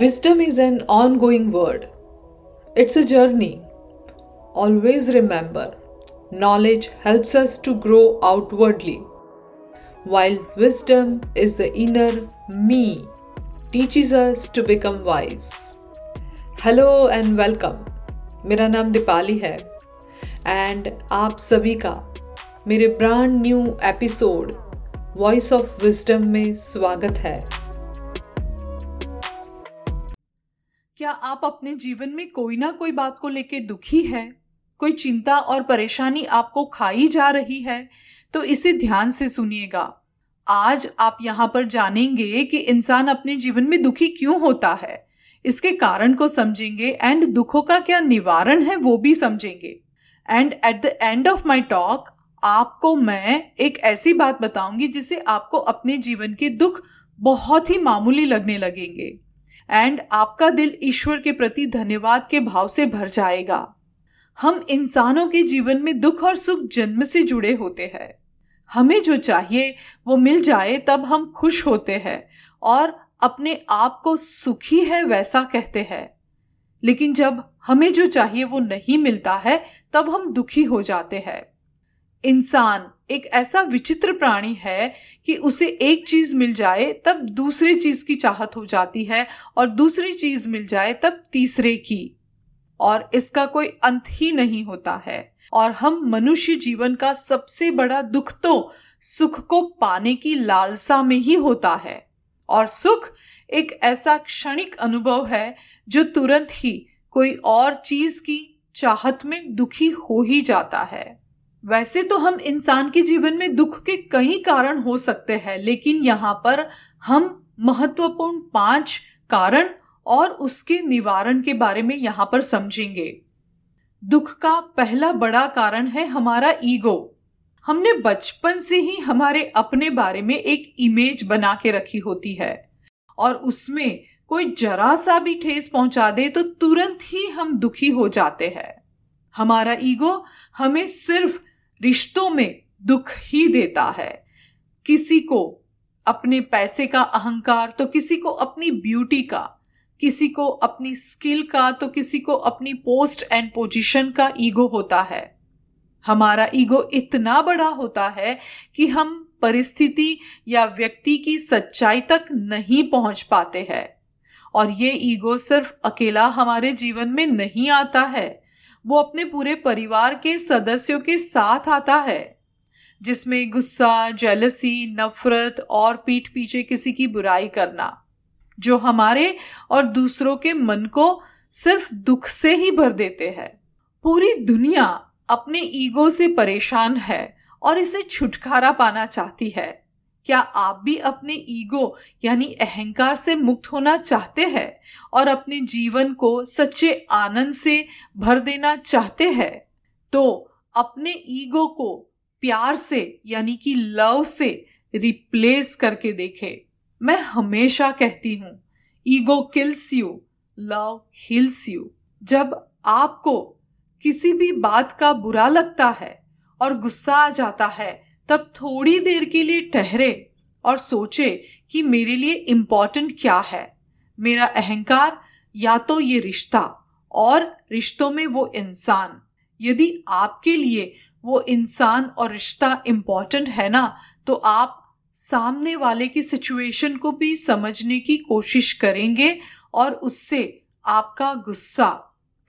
Wisdom is an ongoing word, it's a journey. Always remember, knowledge helps us to grow outwardly, while wisdom is the inner me, teaches us to become wise. Hello and welcome मेरा नाम दीपाली है and आप सभी का मेरे brand new episode voice of wisdom में स्वागत है क्या आप अपने जीवन में कोई ना कोई बात को लेके दुखी है? कोई चिंता और परेशानी आपको खाई जा रही है? तो इसे ध्यान से सुनिएगा। आज आप यहाँ पर जानेंगे कि इंसान अपने जीवन में दुखी क्यों होता है। इसके कारण को समझेंगे एंड दुखों का क्या निवारण है वो भी समझेंगे। And at the end of my talk, आपको मैं एक ऐसी बात बताऊँगी जिसे आपको अपने जीवन के दुख बहुत ही मामूली लगने लगेंगे। एंड आपका दिल ईश्वर के प्रति धन्यवाद के भाव से भर जाएगा। हम इंसानों के जीवन में दुख और सुख जन्म से जुड़े होते हैं। हमें जो चाहिए, वो मिल जाए, तब हम खुश होते हैं और अपने आप को सुखी है वैसा कहते हैं। लेकिन जब हमें जो चाहिए, वो नहीं मिलता है, तब हम दुखी हो जाते हैं। इंसान एक ऐसा विचित्र प्राणी है कि उसे एक चीज़ मिल जाए, तब दूसरी चीज़ की चाहत हो जाती है और दूसरी चीज़ मिल जाए, तब तीसरे की। और इसका कोई अंत ही नहीं होता है। और हम मनुष्य जीवन का सबसे बड़ा दुख तो सुख को पाने की लालसा में ही होता है। और सुख एक ऐसा क्षणिक अनुभव है जो तुरंत ही कोई और चीज़ की चाहत में दुखी हो ही जाता है। वैसे तो हम इंसान के जीवन में दुख के कई कारण हो सकते हैं, लेकिन यहाँ पर हम महत्वपूर्ण पाँच कारण और उसके निवारण के बारे में यहाँ पर समझेंगे। दुख का पहला बड़ा कारण है हमारा ईगो। हमने बचपन से ही हमारे अपने बारे में एक इमेज बना के रखी होती है, और उसमें कोई जरा सा भी ठेस पहुँचा दे तो तुरंत ही हम दुखी हो जाते हैं। हमारा ईगो हमें सिर्फ़ रिश्तों में दुख ही देता है। किसी को अपने पैसे का अहंकार तो किसी को अपनी ब्यूटी का, किसी को अपनी स्किल का तो किसी को अपनी पोस्ट एंड पोजीशन का ईगो होता है। हमारा ईगो इतना बड़ा होता है कि हम परिस्थिति या व्यक्ति की सच्चाई तक नहीं पहुँच पाते हैं। और ये ईगो सिर्फ़ अकेला हमारे जीवन में नहीं आता है। वो अपने पूरे परिवार के सदस्यों के साथ आता है, जिसमें गुस्सा जेलसी नफरत और पीठ पीछे किसी की बुराई करना, जो हमारे और दूसरों के मन को सिर्फ़ दुख से ही भर देते हैं। पूरी दुनिया अपने ईगो से परेशान है और इसे छुटकारा पाना चाहती है। क्या आप भी अपने ईगो, यानी अहंकार से मुक्त होना चाहते हैं और अपने जीवन को सच्चे आनंद से भर देना चाहते हैं? तो अपने ईगो को प्यार से, यानी कि लव से रिप्लेस करके देखे। मैं हमेशा कहती हूँ, ego kills you love heals you जब आपको किसी भी बात का बुरा लगता है और गुस्सा आ जाता है तब थोड़ी देर के लिए ठहरे और सोचे कि मेरे लिए इम्पोर्टेंट क्या है। मेरा अहंकार या तो ये रिश्ता और रिश्तों में वो इंसान। यदि आपके लिए वो इंसान और रिश्ता इम्पोर्टेंट है ना तो आप सामने वाले की सिचुएशन को भी समझने की कोशिश करेंगे और उससे आपका गुस्सा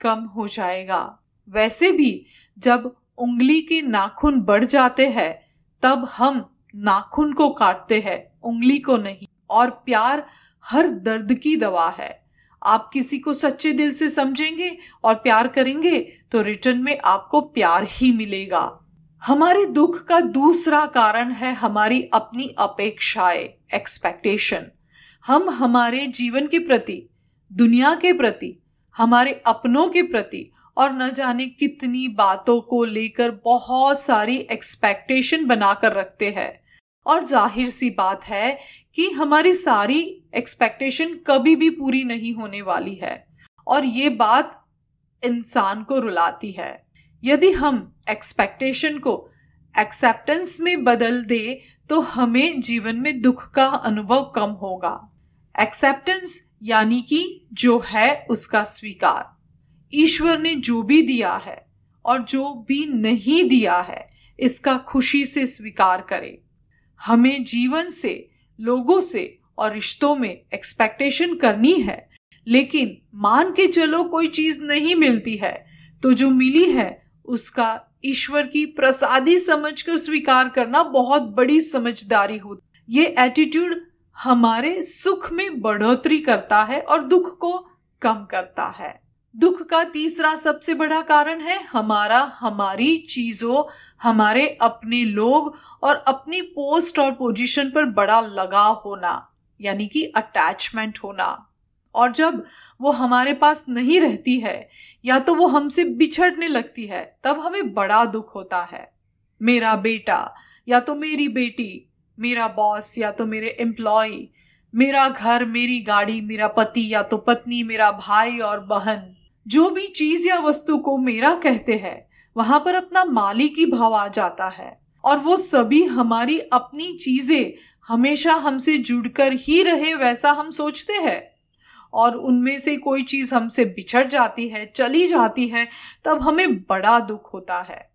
कम हो जाएगा। वैसे भी जब उंगली के नाखून बढ़ जाते हैं तब हम नाखून को काटते हैं, उंगली को नहीं। और प्यार हर दर्द की दवा है। आप किसी को सच्चे दिल से समझेंगे और प्यार करेंगे तो रिटर्न में आपको प्यार ही मिलेगा। हमारे दुख का दूसरा कारण है हमारी अपनी अपेक्षाएँ एक्सपेक्टेशन हम हमारे जीवन के प्रति, दुनिया के प्रति, हमारे अपनों के प्रति और न जाने कितनी बातों को लेकर बहुत सारी एक्सपेक्टेशन बनाकर रखते हैं। और ज़ाहिर सी बात है कि हमारी सारी एक्सपेक्टेशन कभी भी पूरी नहीं होने वाली है। और ये बात इंसान को रुलाती है। यदि हम एक्सपेक्टेशन को एक्सेप्टेंस में बदल दे तो हमें जीवन में दुख का अनुभव कम होगा। एक्सेप्टेंस यानी कि जो है उसका स्वीकार। ईश्वर ने जो भी दिया है और जो भी नहीं दिया है, इसका खुशी से स्वीकार करें। हमें जीवन से, लोगों से और रिश्तों में एक्सपेक्टेशन करनी है, लेकिन मान के चलो कोई चीज़ नहीं मिलती है तो जो मिली है, उसका ईश्वर की प्रसादी समझकर स्वीकार करना बहुत बड़ी समझदारी होती ये एटीट्यूड हमारे सुख में बढ़ोतरी करता है और दुख को कम करता है। दुख का तीसरा सबसे बड़ा कारण है हमारा, हमारी चीज़ों, हमारे अपने लोग और अपनी पोस्ट और पोजीशन पर बड़ा लगाव होना, यानी कि अटैचमेंट होना। और जब वो हमारे पास नहीं रहती है, या तो वो हमसे बिछड़ने लगती है, तब हमें बड़ा दुख होता है। मेरा बेटा, या तो मेरी बेटी, मेरा बॉस या तो मेरे एम्प्लॉय मेरा घर, मेरी गाड़ी, मेरा पति, या तो पत्नी, मेरा भाई और बहन। जो भी चीज़ या वस्तु को मेरा कहते हैं, वहाँ पर अपना मालिकी भाव आ जाता है। और वो सभी हमारी अपनी चीज़ें हमेशा हमसे जुड़कर ही रहे वैसा हम सोचते हैं। और उनमें से कोई चीज़ हमसे बिछड़ जाती है, चली जाती है, तब हमें बड़ा दुख होता है।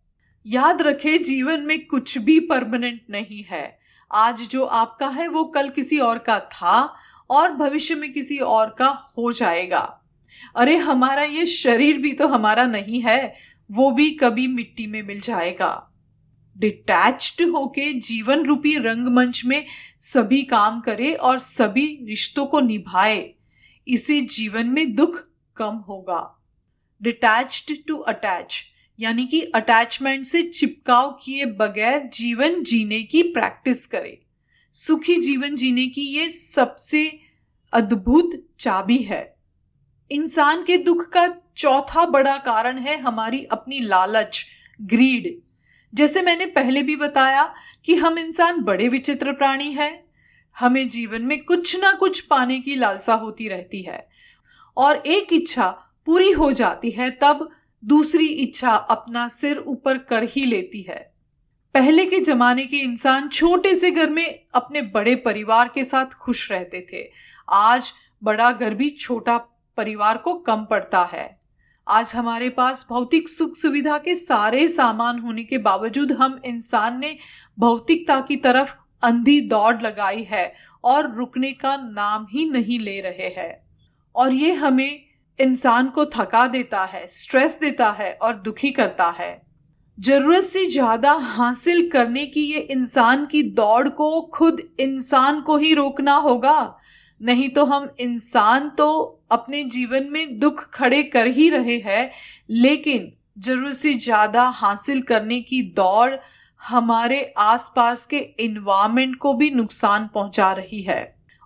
याद रखे, जीवन में कुछ भी परमानेंट नहीं है। आज जो आपका है, वो कल किसी और का था और भविष्य में किसी और का हो जाएगा। अरे, हमारा ये शरीर भी तो हमारा नहीं है, वो भी कभी मिट्टी में मिल जाएगा। डिटैच्ड होके जीवन रूपी रंगमंच में सभी काम करे और सभी रिश्तों को निभाए, इसे जीवन में दुख कम होगा। डिटैच्ड टू अटैच यानी कि अटैचमेंट से चिपकाव किए बगैर जीवन जीने की प्रैक्टिस करे। सुखी जीवन जीने की ये सबसे अद्भुत चाबी है। इंसान के दुख का चौथा बड़ा कारण है हमारी अपनी लालच ग्रीड जैसे मैंने पहले भी बताया कि हम इंसान बड़े विचित्र प्राणी हैं। हमें जीवन में कुछ ना कुछ पाने की लालसा होती रहती है। और एक इच्छा पूरी हो जाती है, तब दूसरी इच्छा अपना सिर ऊपर कर ही लेती है। पहले के जमाने के इंसान छोटे से घर में अपने बड़े परिवार के साथ खुश रहते थे। आज बड़ा घर भी छोटा परिवार को कम पड़ता है। आज हमारे पास भौतिक सुख सुविधा के सारे सामान होने के बावजूद हम इंसान ने भौतिकता की तरफ़ अंधी दौड़ लगाई है और रुकने का नाम ही नहीं ले रहे हैं। और ये हमें इंसान को थका देता है स्ट्रेस देता है और दुखी करता है। ज़रूरत से ज़्यादा हासिल करने की ये इंसान की दौड़ को खुद इंसान को ही रोकना होगा। नहीं तो हम इंसान तो अपने जीवन में दुख खड़े कर ही रहे हैं, लेकिन ज़रूरत से ज़्यादा हासिल करने की दौड़ हमारे आसपास के इन्वायरमेंट को भी नुकसान पहुँचा रही है।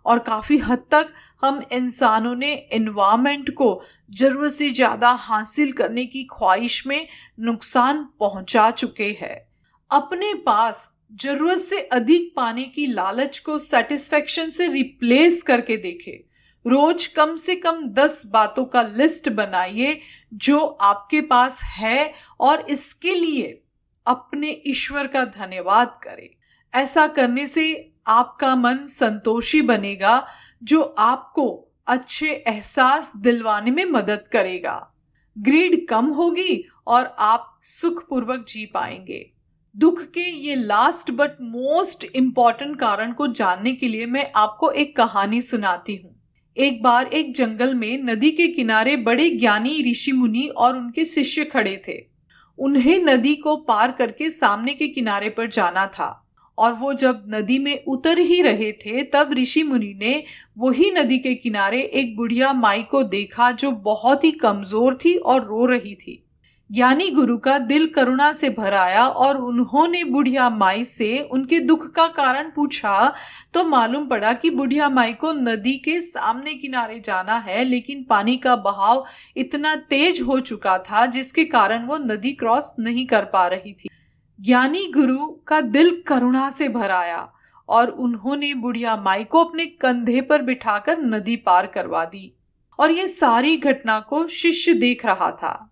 और काफ़ी हद तक हम इंसानों ने इन्वायरमेंट को ज़रूरत से ज़्यादा हासिल करने की ख्वाहिश में नुकसान पहुँचा चुके हैं। अपने पास ज़रूरत से अधिक पाने की लालच को सेटिस्फेक्शन से रिप्लेस करके देखे। रोज कम से कम दस बातों का लिस्ट बनाइए जो आपके पास है और इसके लिए अपने ईश्वर का धन्यवाद करें। ऐसा करने से आपका मन संतोषी बनेगा, जो आपको अच्छे एहसास दिलवाने में मदद करेगा। ग्रीड कम होगी और आप सुखपूर्वक जी पाएँगे। दुख के ये लास्ट बट मोस्ट इंपॉर्टेंट कारण को जानने के लिए मैं आपको एक कहानी सुनाती हूँ। एक बार एक जंगल में नदी के किनारे बड़े ज्ञानी ऋषि मुनि और उनके शिष्य खड़े थे। उन्हें नदी को पार करके सामने के किनारे पर जाना था और वो जब नदी में उतर ही रहे थे, तब ऋषि मुनि ने वही नदी के किनारे एक बुढ़िया माई को देखा जो बहुत ही कमज़ोर थी और रो रही थी। ज्ञानी गुरु का दिल करुणा से भर आया और उन्होंने बुढ़िया माई से उनके दुख का कारण पूछा तो मालूम पड़ा कि बुढ़िया माई को नदी के सामने किनारे जाना है, लेकिन पानी का बहाव इतना तेज हो चुका था जिसके कारण वो नदी क्रॉस नहीं कर पा रही थी। ज्ञानी गुरु का दिल करुणा से भर आया और उन्होंने बुढ़िया माई को अपने कंधे पर बिठाकर नदी पार करवा दी। और ये सारी घटना को शिष्य देख रहा था।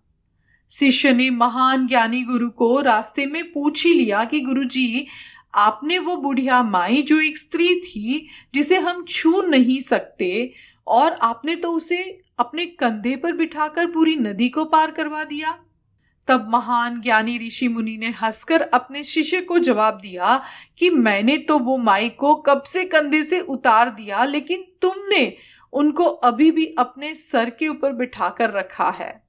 शिष्य ने महान ज्ञानी गुरु को रास्ते में पूछ ही लिया कि गुरु जी आपने वो बुढ़िया माई जो एक स्त्री थी, जिसे हम छू नहीं सकते, और आपने तो उसे अपने कंधे पर बिठाकर पूरी नदी को पार करवा दिया? तब महान ज्ञानी ऋषि मुनि ने हंसकर अपने शिष्य को जवाब दिया कि मैंने तो वो माई को कब से कंधे से उतार दिया, लेकिन तुमने उनको अभी भी अपने सर के ऊपर बिठाकर रखा है।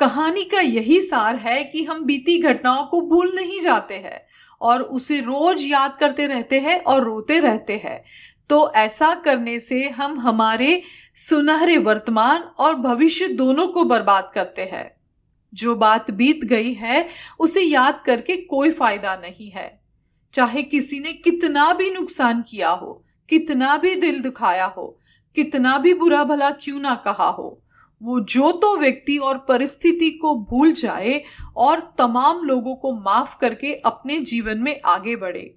कहानी का यही सार है कि हम बीती घटनाओं को भूल नहीं जाते हैं और उसे रोज याद करते रहते हैं और रोते रहते हैं। तो ऐसा करने से हम हमारे सुनहरे वर्तमान और भविष्य दोनों को बर्बाद करते हैं। जो बात बीत गई है, उसे याद करके कोई फ़ायदा नहीं है। चाहे किसी ने कितना भी नुकसान किया हो, कितना भी दिल दुखाया हो, कितना भी बुरा भला क्यों ना कहा हो वो जो तो व्यक्ति और परिस्थिति को भूल जाए और तमाम लोगों को माफ़ करके अपने जीवन में आगे बढ़े।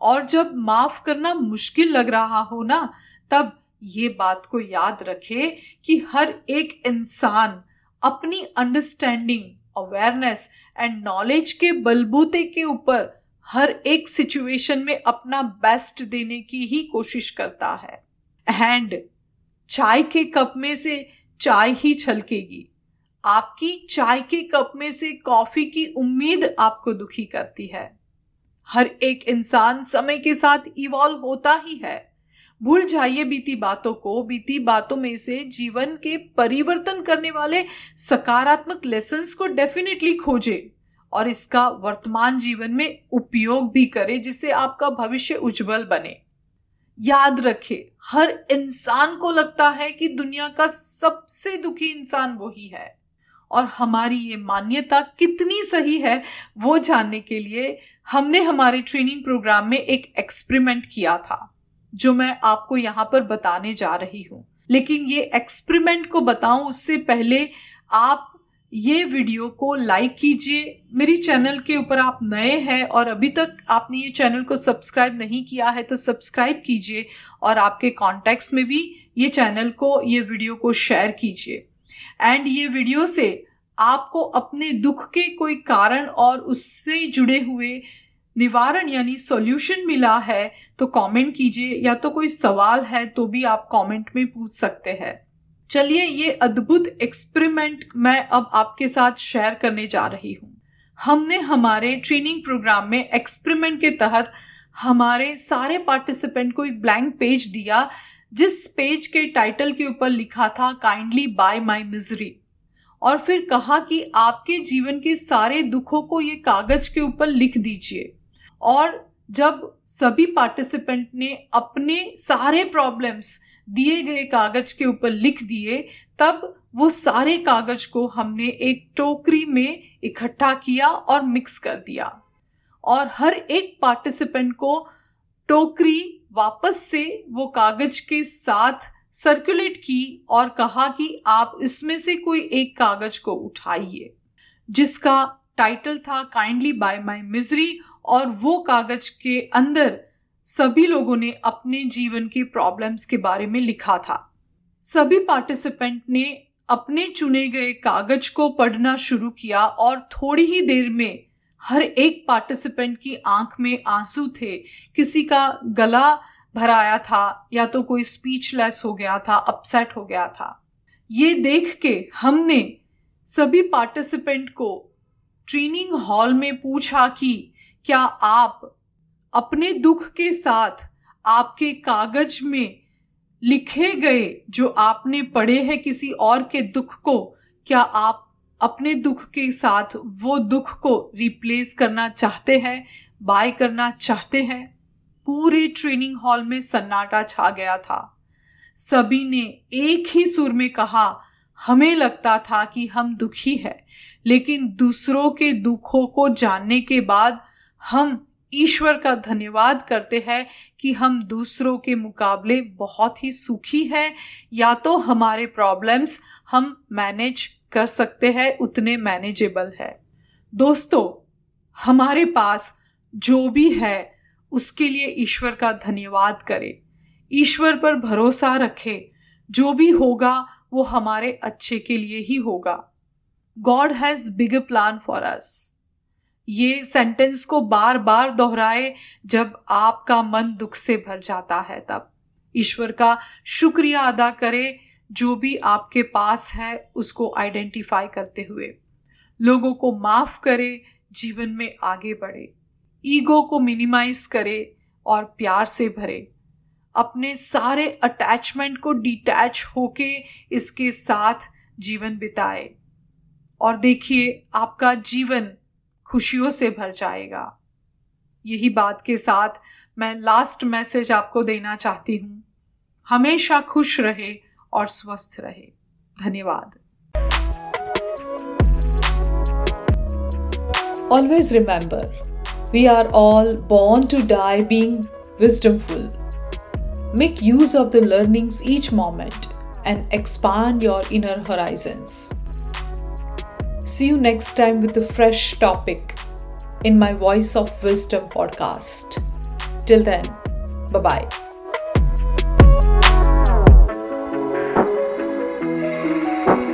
और जब माफ़ करना मुश्किल लग रहा हो ना, तब ये बात को याद रखे कि हर एक इंसान अपनी अंडरस्टैंडिंग अवेयरनेस एंड नॉलेज के बलबूते के ऊपर हर एक सिचुएशन में अपना बेस्ट देने की ही कोशिश करता है। एंड चाय के कप में से चाय ही छलकेगी। आपकी चाय के कप में से कॉफ़ी की उम्मीद आपको दुखी करती है। हर एक इंसान समय के साथ इवॉल्व होता ही है। भूल जाइए बीती बातों को। बीती बातों में से जीवन के परिवर्तन करने वाले सकारात्मक लेसन को डेफिनेटली खोजे और इसका वर्तमान जीवन में उपयोग भी करे, जिससे आपका भविष्य उज्जवल बने। याद रखे, हर इंसान को लगता है कि दुनिया का सबसे दुखी इंसान वही है। और हमारी ये मान्यता कितनी सही है, वो जानने के लिए हमने हमारे ट्रेनिंग प्रोग्राम में एक एक्सपेरिमेंट किया था, जो मैं आपको यहाँ पर बताने जा रही हूँ। लेकिन ये एक्सपेरिमेंट को बताऊँ, उससे पहले आप ये वीडियो को लाइक कीजिए। मेरी चैनल के ऊपर आप नए हैं और अभी तक आपने ये चैनल को सब्सक्राइब नहीं किया है तो सब्सक्राइब कीजिए और आपके कॉन्टेक्ट्स में भी ये चैनल को, ये वीडियो को शेयर कीजिए। एंड ये वीडियो से आपको अपने दुख के कोई कारण और उससे जुड़े हुए निवारण यानी सॉल्यूशन मिला है तो कमेंट कीजिए या तो कोई सवाल है तो भी आप कमेंट में पूछ सकते हैं। चलिए ये अद्भुत एक्सपेरिमेंट मैं अब आपके साथ शेयर करने जा रही हूँ। हमने हमारे ट्रेनिंग प्रोग्राम में एक्सपेरिमेंट के तहत हमारे सारे पार्टिसिपेंट को एक ब्लैंक पेज दिया, जिस पेज के टाइटल के ऊपर लिखा था काइंडली बाय माई मिजरी और फिर कहा कि आपके जीवन के सारे दुखों को ये कागज़ के ऊपर लिख दीजिए। और जब सभी पार्टिसिपेंट ने अपने सारे प्रॉब्लम्स दिए गए कागज़ के ऊपर लिख दिए, तब वो सारे कागज़ को हमने एक टोकरी में इकट्ठा किया और मिक्स कर दिया। और हर एक पार्टिसिपेंट को टोकरी वापस से वो कागज़ के साथ सर्कुलेट की और कहा कि आप इसमें से कोई एक कागज़ को उठाइए, जिसका टाइटल था काइंडली बाय माय मिजरी और वो कागज़ के अंदर सभी लोगों ने अपने जीवन के प्रॉब्लम्स के बारे में लिखा था। सभी पार्टिसिपेंट ने अपने चुने गए कागज़ को पढ़ना शुरू किया और थोड़ी ही देर में हर एक पार्टिसिपेंट की आँख में आँसू थे। किसी का गला भराया था या तो कोई स्पीचलेस हो गया था अपसेट हो गया था। ये देख के हमने सभी पार्टिसिपेंट को ट्रेनिंग हॉल में पूछा कि क्या आप अपने दुख के साथ आपके कागज़ में लिखे गए जो आपने पढ़े हैं किसी और के दुख को, क्या आप अपने दुख के साथ वो दुख को रिप्लेस करना चाहते हैं बाय करना चाहते हैं? पूरे ट्रेनिंग हॉल में सन्नाटा छा गया था। सभी ने एक ही सुर में कहा, हमें लगता था कि हम दुखी है, लेकिन दूसरों के दुखों को जानने के बाद हम ईश्वर का धन्यवाद करते हैं कि हम दूसरों के मुकाबले बहुत ही सुखी हैं। या तो हमारे प्रॉब्लम्स हम मैनेज कर सकते हैं, उतने मैनेजेबल है। दोस्तों, हमारे पास जो भी है, उसके लिए ईश्वर का धन्यवाद करें। ईश्वर पर भरोसा रखें। जो भी होगा, वो हमारे अच्छे के लिए ही होगा। God has big plan for us ये सेंटेंस को बार बार दोहराए जब आपका मन दुख से भर जाता है तब। ईश्वर का शुक्रिया अदा करें, जो भी आपके पास है, उसको आइडेंटिफाई करते हुए। लोगों को माफ़ करे, जीवन में आगे बढ़े। ईगो को मिनिमाइज करे और प्यार से भरे। अपने सारे अटैचमेंट को डिटैच होके इसके साथ जीवन बिताए। और देखिए, आपका जीवन खुशियों से भर जाएगा। यही बात के साथ मैं लास्ट मैसेज आपको देना चाहती हूँ। हमेशा खुश रहे और स्वस्थ रहे। धन्यवाद। Always remember we are all born to die being wisdomful make use of the learnings each moment and expand your inner horizons See you next time with a fresh topic in my Voice of Wisdom podcast. Till then, bye bye.